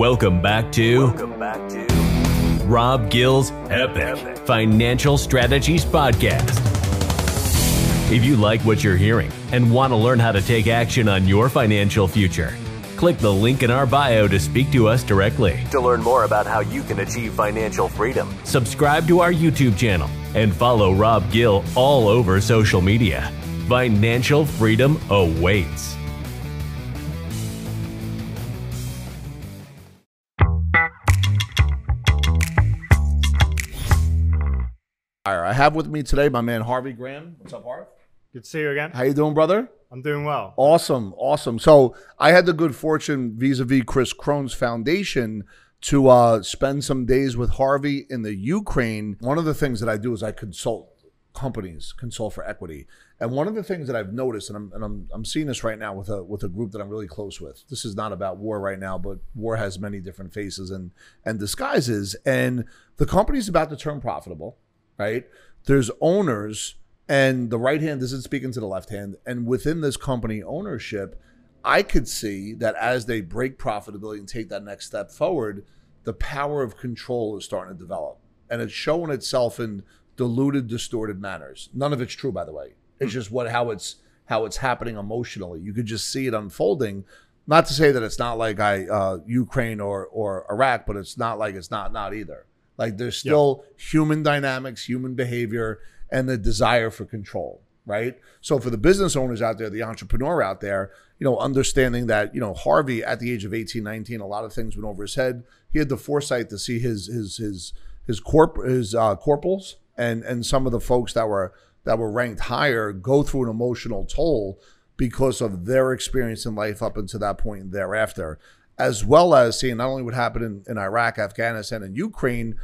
Welcome back to Rob Gill's Epic Financial Strategies Podcast. If you like what you're hearing and want to learn how to take action on your financial future, click the link in our bio to speak to us directly. To learn more about how you can achieve financial freedom, Subscribe to our YouTube channel and follow Rob Gill all over social media. Financial freedom awaits. I have with me today my man Harvey Graham. What's up, Harv? Good to see you again. How you doing, brother? I'm doing well. Awesome, awesome. So I had the good fortune vis-a-vis Chris Crohn's Foundation to uh, spend some days with Harvey in the Ukraine. One of the things that I do is I consult companies, consult for equity. And one of the things that I've noticed, and I'm and I'm, I'm seeing this right now with a with a group that I'm really close with. This is not about war right now, but war has many different faces and and disguises. And the company's about to turn profitable, right? There's owners, and the right hand isn't speaking to the left hand. And within this company ownership, I could see that as they break profitability and take that next step forward, the power of control is starting to develop. And it's showing itself in diluted, distorted manners. None of it's true, by the way. It's just what how it's how it's happening emotionally. You could just see it unfolding. Not to say that it's not like I uh, Ukraine or or Iraq, but it's not like it's not not either. Like there's still human dynamics, human behavior, and the desire for control, right? So for the business owners out there, the entrepreneur out there, you know, understanding that, you know, Harvey at the age of 18, 19, a lot of things went over his head. He had the foresight to see his his his his corp his uh, corporals and and some of the folks that were that were ranked higher go through an emotional toll because of their experience in life up until that point and thereafter, as well as seeing not only what happened in, in Iraq, Afghanistan, and Ukraine,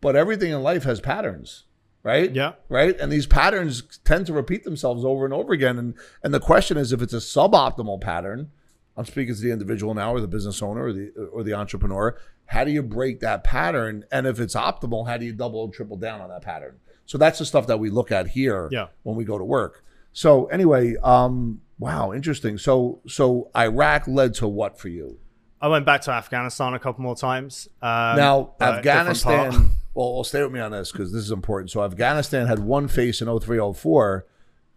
but everything in life has patterns, right? Yeah. Right. And these patterns tend to repeat themselves over and over again. And and the question is if it's a suboptimal pattern, I'm speaking to the individual now or the business owner or the or the entrepreneur, how do you break that pattern? And if it's optimal, how do you double and triple down on that pattern? So that's the stuff that we look at here Yeah. when we go to work. So anyway, um, wow, interesting. So so Iraq led to what for you? I went back to Afghanistan a couple more times. Um, now but a different part. Afghanistan. Well, well, stay with me on this because this is important. So Afghanistan had one face in 03, 04.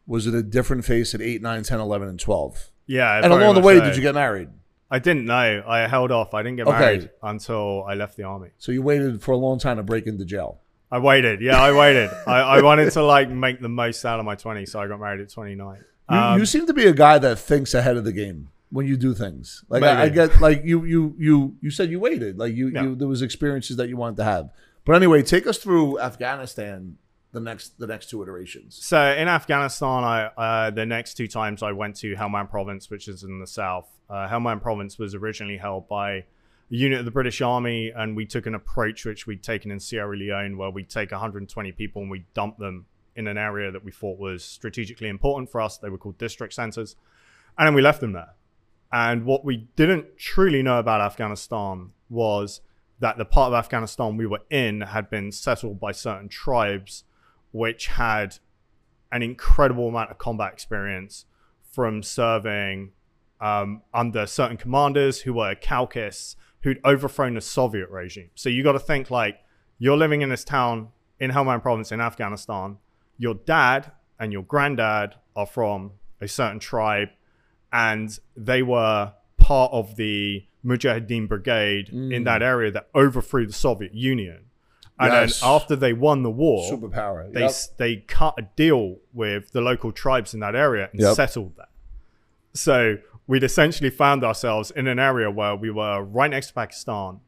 Was it a different face at 8, 9, 10, 11, and 12? Yeah. And along the way, so. did you get married? I didn't know. I held off. I didn't get Okay. married until I left the army. So you waited for a long time to break into jail. I waited. Yeah, I waited. I, I wanted to like make the most out of my 20s, so I got married at 29. You, Um, you seem to be a guy that thinks ahead of the game when you do things. Like I, I get, like you, you, you, you said you waited. Like you, Yeah. you, there was experiences that you wanted to have. But anyway, take us through Afghanistan. The next, the next two iterations. So in Afghanistan, I uh, the next two times I went to Helmand Province, which is in the south. Uh, Helmand Province was originally held by a unit of the British Army, and we took an approach which we'd taken in Sierra Leone, where we'd take 120 people and we dump them in an area that we thought was strategically important for us. They were called district centers, and then we left them there. And what we didn't truly know about Afghanistan was that the part of Afghanistan we were in had been settled by certain tribes which had an incredible amount of combat experience from serving um, under certain commanders who were Khalqists who'd overthrown the Soviet regime. So you got to think like you're living in this town in Helmand province in Afghanistan. Your dad and your granddad are from a certain tribe, and they were part of the Mujahideen brigade in mm. that area that overthrew the Soviet Union. And Yes. then after they won the war, Superpower. they Yep. they cut a deal with the local tribes in that area and Yep. settled there. So we'd essentially found ourselves in an area where we were right next to Pakistan,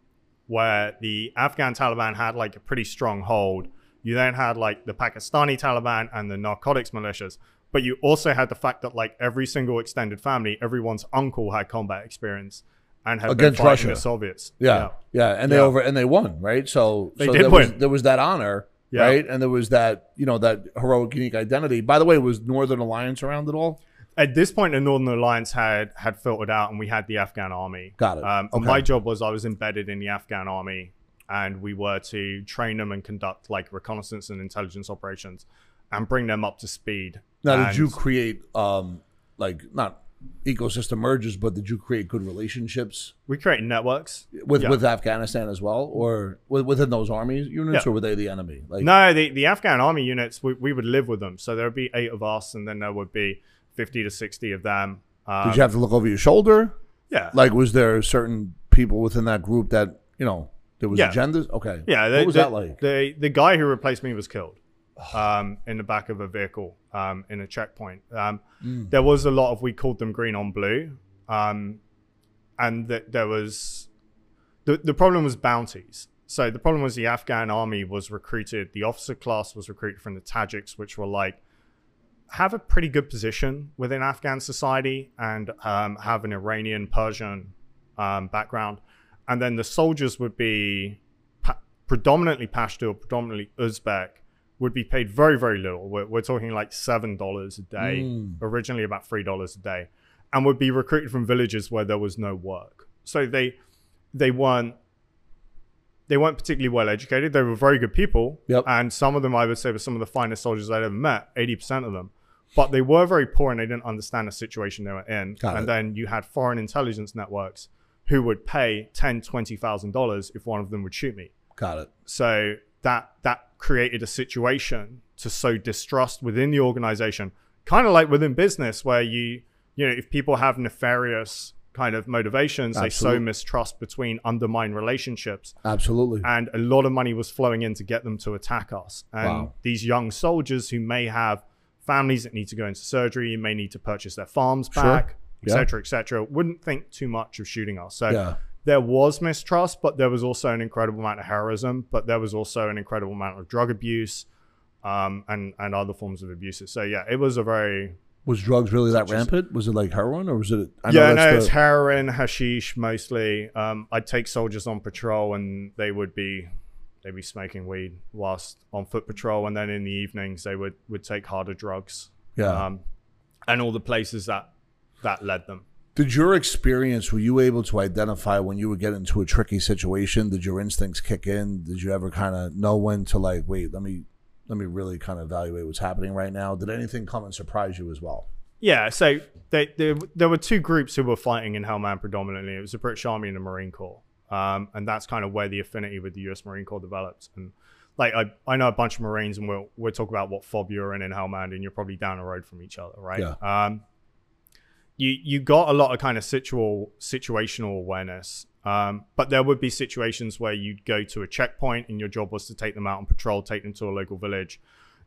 where the Afghan Taliban had like a pretty strong hold. You then had like the Pakistani Taliban and the narcotics militias, but you also had the fact that like every single extended family, everyone's uncle had combat experience and had Against been fighting Russia. the Soviets. Yeah, yeah, yeah. and they Yeah. over and they won, right? So They so did there was, win. there was that honor, Yeah. right? And there was that you know that heroic, unique identity. By the way, was Northern Alliance around at all? At this point, the Northern Alliance had had filtered out, and we had the Afghan army. Got it. Um, Okay. My job was I was embedded in the Afghan army, and we were to train them and conduct like reconnaissance and intelligence operations, and bring them up to speed. Now, did you create um like not ecosystem merges, but did you create good relationships We created networks. with Yeah. with Afghanistan as well, or within those army units, Yeah. or were they the enemy? Like, No, the, the Afghan army units, we, we would live with them. So there would be eight of us, and then there would be 50 to 60 of them. Um, did you have to look over your shoulder? yeah. Like, was there certain people within that group that you know there was Yeah. agendas? Okay, Yeah, the, what was the, that like? The the guy who replaced me was killed um, in the back of a vehicle um, in a checkpoint. Um, Mm. There was a lot of we called them green on blue, um, and that there was the the problem was bounties. So the problem was the Afghan army was recruited. The officer class was recruited from the Tajiks, which were like have a pretty good position within Afghan society and um, have an Iranian Persian um, background, and then the soldiers would be pa- predominantly Pashto, predominantly Uzbek, would be paid very very little. We're, we're talking like seven dollars a day, Mm. originally about three dollars a day, and would be recruited from villages where there was no work. So they they weren't they weren't particularly well educated. They were very good people, Yep. and some of them I would say were some of the finest soldiers I'd ever met. Eighty percent of them, but they were very poor and they didn't understand the situation they were in. Got and it. then you had foreign intelligence networks who would pay ten, twenty thousand dollars if one of them would shoot me. Got it. So that that created a situation to sow distrust within the organization, kind of like within business, where you you know if people have nefarious kind of motivations, they sow mistrust between undermine relationships, Absolutely. and a lot of money was flowing in to get them to attack us. And Wow. these young soldiers who may have families that need to go into surgery, may need to purchase their farms Sure. back, etc., etc., wouldn't think too much of shooting us. So Yeah. There was mistrust, but there was also an incredible amount of heroism, but there was also an incredible amount of drug abuse um, and and other forms of abuses. So yeah, it was a very Was drugs really that rampant? Was it like heroin, or was it? I yeah, no, that's it's the- heroin, hashish mostly. Um, I'd take soldiers on patrol, and they would be they'd be smoking weed whilst on foot patrol, and then in the evenings they would would take harder drugs. yeah. Um, and all the places that that led them. Did your experience, were you able to identify when you would get into a tricky situation? Did your instincts kick in? Did you ever kind of know when to like, wait, let me let me really kind of evaluate what's happening right now? Did anything come and surprise you as well? Yeah, so they, they, there were two groups who were fighting in Helmand predominantly. It was the British Army and the Marine Corps, um, and that's kind of where the affinity with the U.S. Marine Corps developed. And like I, I know a bunch of Marines, and we'll we'll talk about what fob you're in in Helmand, and you're probably down the road from each other, right? Yeah. Um, you you got a lot of kind of situal situational awareness. Um, but there would be situations where you'd go to a checkpoint and your job was to take them out on patrol, take them to a local village,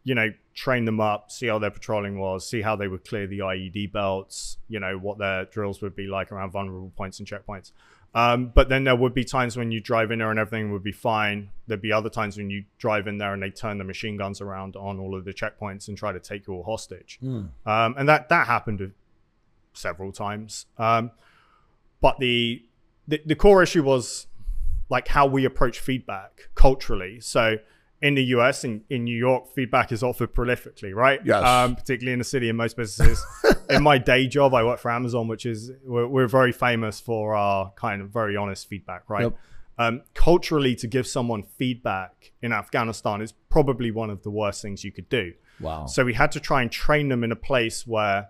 you know, train them up, see how their patrolling was, see how they would clear the IED belts, you know, what their drills would be like around vulnerable points and checkpoints. Um, but then there would be times when you drive in there and everything would be fine. There'd be other times when you drive in there and they turn the machine guns around on all of the checkpoints and try to take you all hostage. Um, and that that happened several times. Um, but the, the the core issue was like how we approach feedback culturally. So in the US, in, in New York, feedback is offered prolifically, right? Yes. Um, particularly in the city and most businesses. in my day job, I work for Amazon, which is we're, we're very famous for our kind of very honest feedback, right? Yep. Um, culturally, to give someone feedback in Afghanistan is probably one of the worst things you could do. Wow. So we had to try and train them in a place where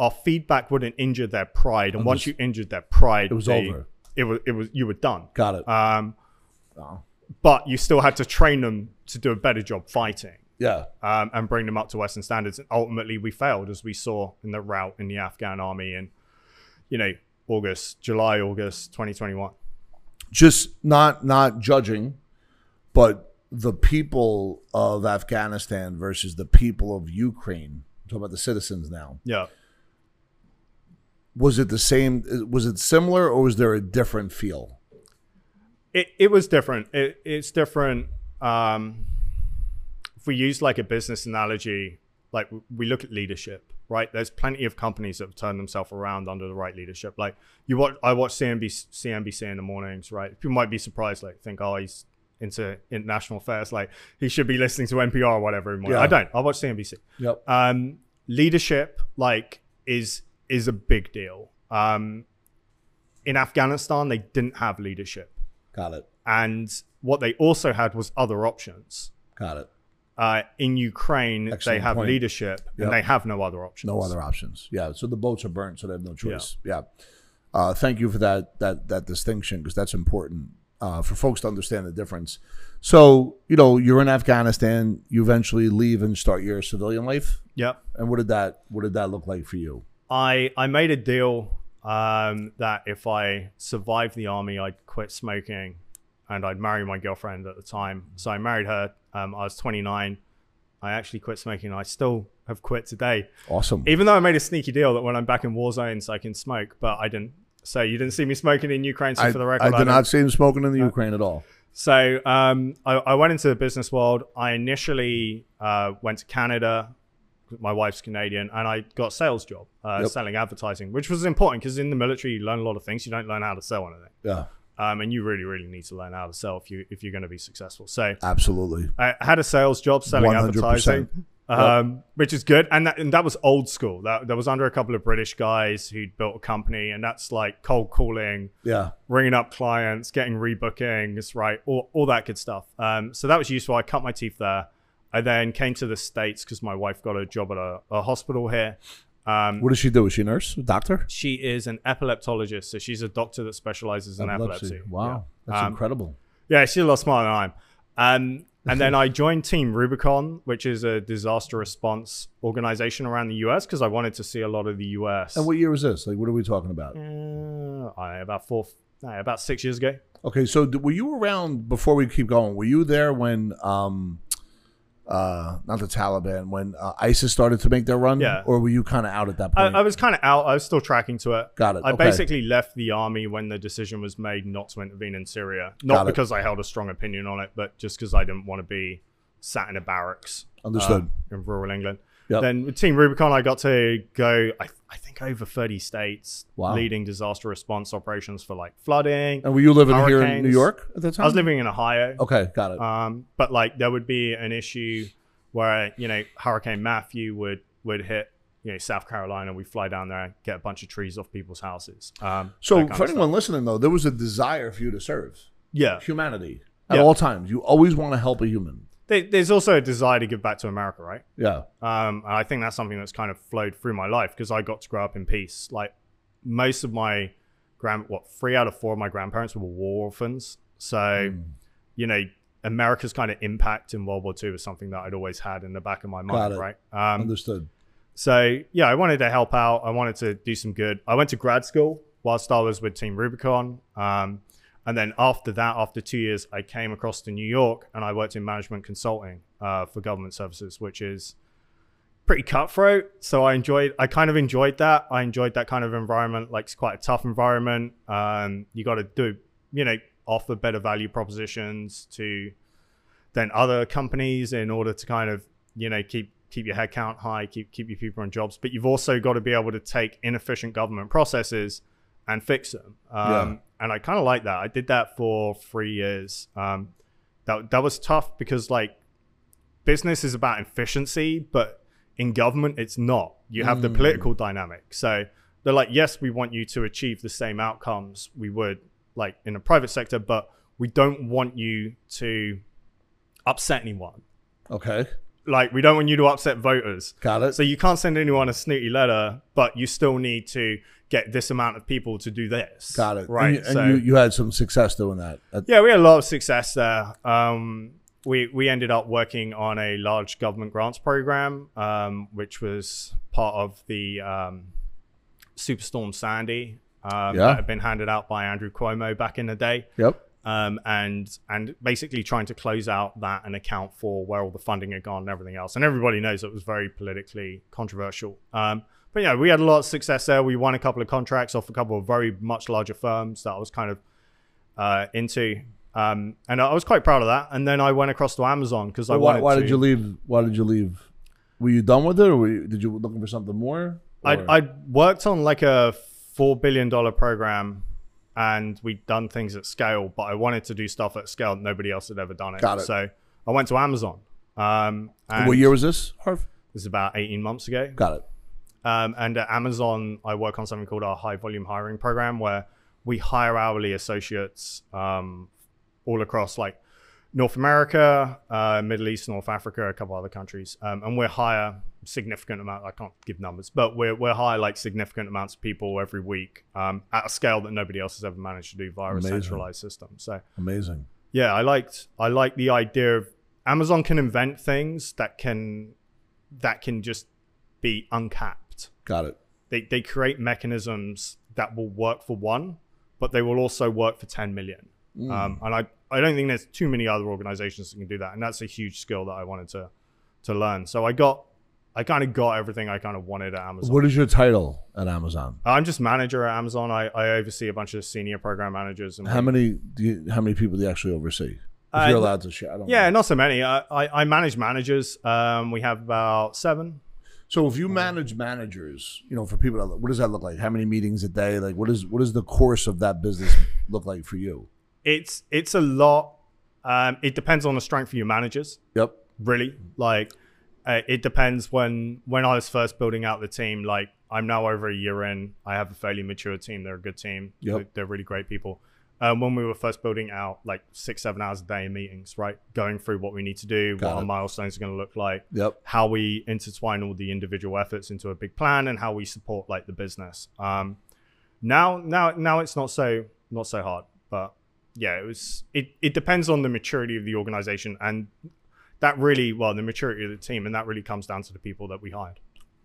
our feedback wouldn't injure their pride, and once you injured their pride, It was they- over. It was it was you were done. Got it. Um, Wow. but you still had to train them to do a better job fighting yeah. um, and bring them up to Western standards. And ultimately, we failed, as we saw in the rout in the Afghan army in, you know, August, July, August, 2021. Just not not judging, but the people of Afghanistan versus the people of Ukraine. I'm talking about the citizens now. Yeah. Was it the same? Was it similar, or was there a different feel? It, it was different. It, it's different. Um, if we use like a business analogy, like we look at leadership, right? There's plenty of companies that have turned themselves around under the right leadership. Like you watch, I watch CNBC, CNBC in the mornings, right? People might be surprised, like think, oh, he's into international affairs, like he should be listening to NPR or whatever. in the morning. Yeah. I don't. I watch CNBC. Yep. Um, leadership, like, is is a big deal. Um, in Afghanistan, they didn't have leadership Got it. and what they also had was other options. Got it. uh, in Ukraine, they have point. leadership Yep. and they have no other options. No other options. Yeah. So the boats are burnt, so they have no choice. Yeah. Uh, thank you for that that that distinction because that's important uh, for folks to understand the difference. So you know you're in Afghanistan. You eventually leave and start your civilian life. Yep. And what did that what did that look like for you? I I made a deal um, that if I survived the army, I'd quit smoking, and I'd marry my girlfriend at the time. So I married her. Um, I was 29. I actually quit smoking. I still have quit today, Awesome. even though I made a sneaky deal that when I'm back in war zones, I can smoke. But I didn't. So you didn't see me smoking in Ukraine. So I, for the record, I did don't- not see him smoking in the Ukraine at all. so um, I, I went into the business world. I initially uh, went to Canada. My wife's Canadian, and I got a sales job uh, Yep. selling advertising, which was important because in the military you learn a lot of things. You don't learn how to sell anything, Yeah, um, and you really, really need to learn how to sell if you if you're going to be successful. So absolutely. I had a sales job selling 100%. advertising, um, which is good, and that, and that was old school. That that was under a couple of British guys who'd built a company, and that's like cold calling Yeah, ringing up clients, getting rebookings, right, all, all that good stuff. Um, so that was useful. I cut my teeth there. I then came to the States because my wife got a job at a, a hospital here. Um, what does she do? Is she a nurse, a doctor? she is an epileptologist, so she's a doctor that specializes in epilepsy. Wow, Yeah. that's Um, incredible. Yeah, she's a lot smarter than I am. Um, and then I joined Team Rubicon, which is a disaster response organization around the US because I wanted to see a lot of the US. And what year was this? Like, what are we talking about? Uh, I- about four, about six years ago. Okay, so were you around before we keep going? Were you there when, um, uh, not the Taliban, when uh, ISIS started to make their run? Yeah. Or were you kind of out at that I, point? I was kind of out. I was still tracking to it. Got it, I okay. basically left the army when the decision was made not to intervene in Syria. Not it. because I held a strong opinion on it, but just because I didn't want to be sat in a barracks. Understood. uh, in rural England. Yep. Then with Team Rubicon, I got to go. I, I over thirty states, Wow. leading disaster response operations for like flooding. and were you living here in. New York at the time? I was living in Ohio. Okay, got it. Um, but like there would be an issue where you know Hurricane Matthew would would hit you know South Carolina. We fly down there, get a bunch of trees off people's houses. Um, so, for anyone listening, though, there was a desire for you to serve yeah, humanity at Yeah. all times. You always want to help a human. There- there's also a desire to give back to America, right? Yeah. Um, and I think that's something that's kind of flowed through my life because I got to grow up in peace. Like most of my grand, what three out of four of my grandparents were war orphans. So, Hmm. you know, America's kind of impact in World War II was something that I'd always had in the back of my mind, right? Um, Understood. So yeah, I wanted to help out. I wanted to do some good. I went to grad school whilst I was with Team Rubicon. Um, and then after that, after two years, I came across to New York and I worked in management consulting uh, for government services, which is pretty cutthroat. So I enjoyed, I kind of enjoyed that. I enjoyed that kind of environment. Like it's quite a tough environment. Um, you got to do, you know, offer better value propositions to than other companies in order to kind of, you know, keep keep your headcount high, keep keep your people on jobs. But you've also got to be able to take inefficient government processes and fix them. Um, Yeah. And I kind of like that. I did that for three years. Um, that that was tough because like business is about efficiency, but in government it's not. You have the political dynamic. So they're like, yes, we want you to achieve the same outcomes we would like in a private sector, but we don't want you to upset anyone. Okay. Like we don't want you to upset voters. Got it. So you can't send anyone a snooty letter, but you still need to get this amount of people to do this. Got it. Right. And, you, and so you, you had some success doing that. Yeah, we had a lot of success there. Um, we we ended up working on a large government grants program, um, which was part of the um, Superstorm Sandy um, Yeah. that had been handed out by Andrew Cuomo back in the day Yep. um, and and basically trying to close out that and account for where all the funding had gone and everything else. And everybody knows it was very politically controversial. But yeah, we had a lot of success there. We won a couple of contracts off a couple of very much larger firms that I was kind of uh, into. Um, and I was quite proud of that. And then I went across to Amazon because I why wanted why to. did you leave? Why did you leave? Were you done with it, or were you, did you looking for something more? I I worked on like a four billion dollar program, and we'd done things at scale. But I wanted to do stuff at scale. that Nobody else had ever done it. Got it. So I went to Amazon. Um, and what year was this, Harv? This is about eighteen months ago. Got it. Um, and at Amazon, I work on something called our high volume hiring program, where we hire hourly associates um, all across like North America, uh, Middle East, North Africa, a couple other countries, um, and we're hire significant amount. I can't give numbers, but we're we're hire like significant amounts of people every week um, at a scale that nobody else has ever managed to do via Amazing. a centralized system. So Amazing. yeah, I liked I like the idea of Amazon can invent things that can that can just be uncapped. Got it. They they create mechanisms that will work for one, but they will also work for 10 million. Um, and I, I don't think there's too many other organizations that can do that. And that's a huge skill that I wanted to to learn. So I got I kind of got everything I kind of wanted at Amazon. What is your title at Amazon? I'm just manager at Amazon. I, I oversee a bunch of senior program managers. And How many do you, how many people do you actually oversee? If Uh, you're allowed to share. I don't yeah, know. not so many. I, I, I manage managers. Um, we have about seven. So if you manage managers, you know, for people, that, what does that look like? How many meetings a day? Like, what is what does the course of that business look like for you? It's it's a lot. Um, it depends on the strength of your managers. Yep. really like uh, it depends when when i was first building out the team like i'm now over a year in i have a fairly mature team they're a good team Yep. They're- they're really great people um, when we were first building out like six seven hours a day in meetings right going through what we need to do Got what our milestones are going to look like Yep. how we intertwine all the individual efforts into a big plan and how we support like the business um now now now it's not so not so hard but yeah it was it it depends on the maturity of the organization and that really well the maturity of the team and that really comes down to the people that we hired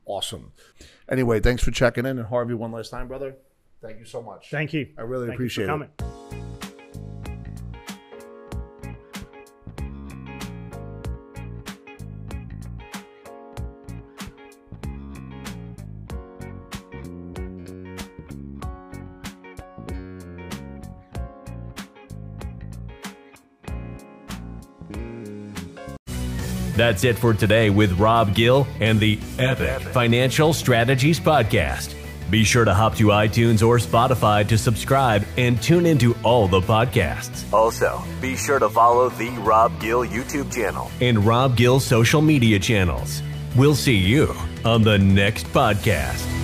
Awesome. Anyway, thanks for checking in, and Harvey, one last time, brother. Thank you so much. thank you I really Thank you for appreciate it. coming. That's it for today with Rob Gill and the Epic Financial Strategies Podcast. Be sure to hop to iTunes or Spotify to subscribe and tune into all the podcasts. Also, be sure to follow the Rob Gill YouTube channel. and Rob Gill social media channels. We'll see you on the next podcast.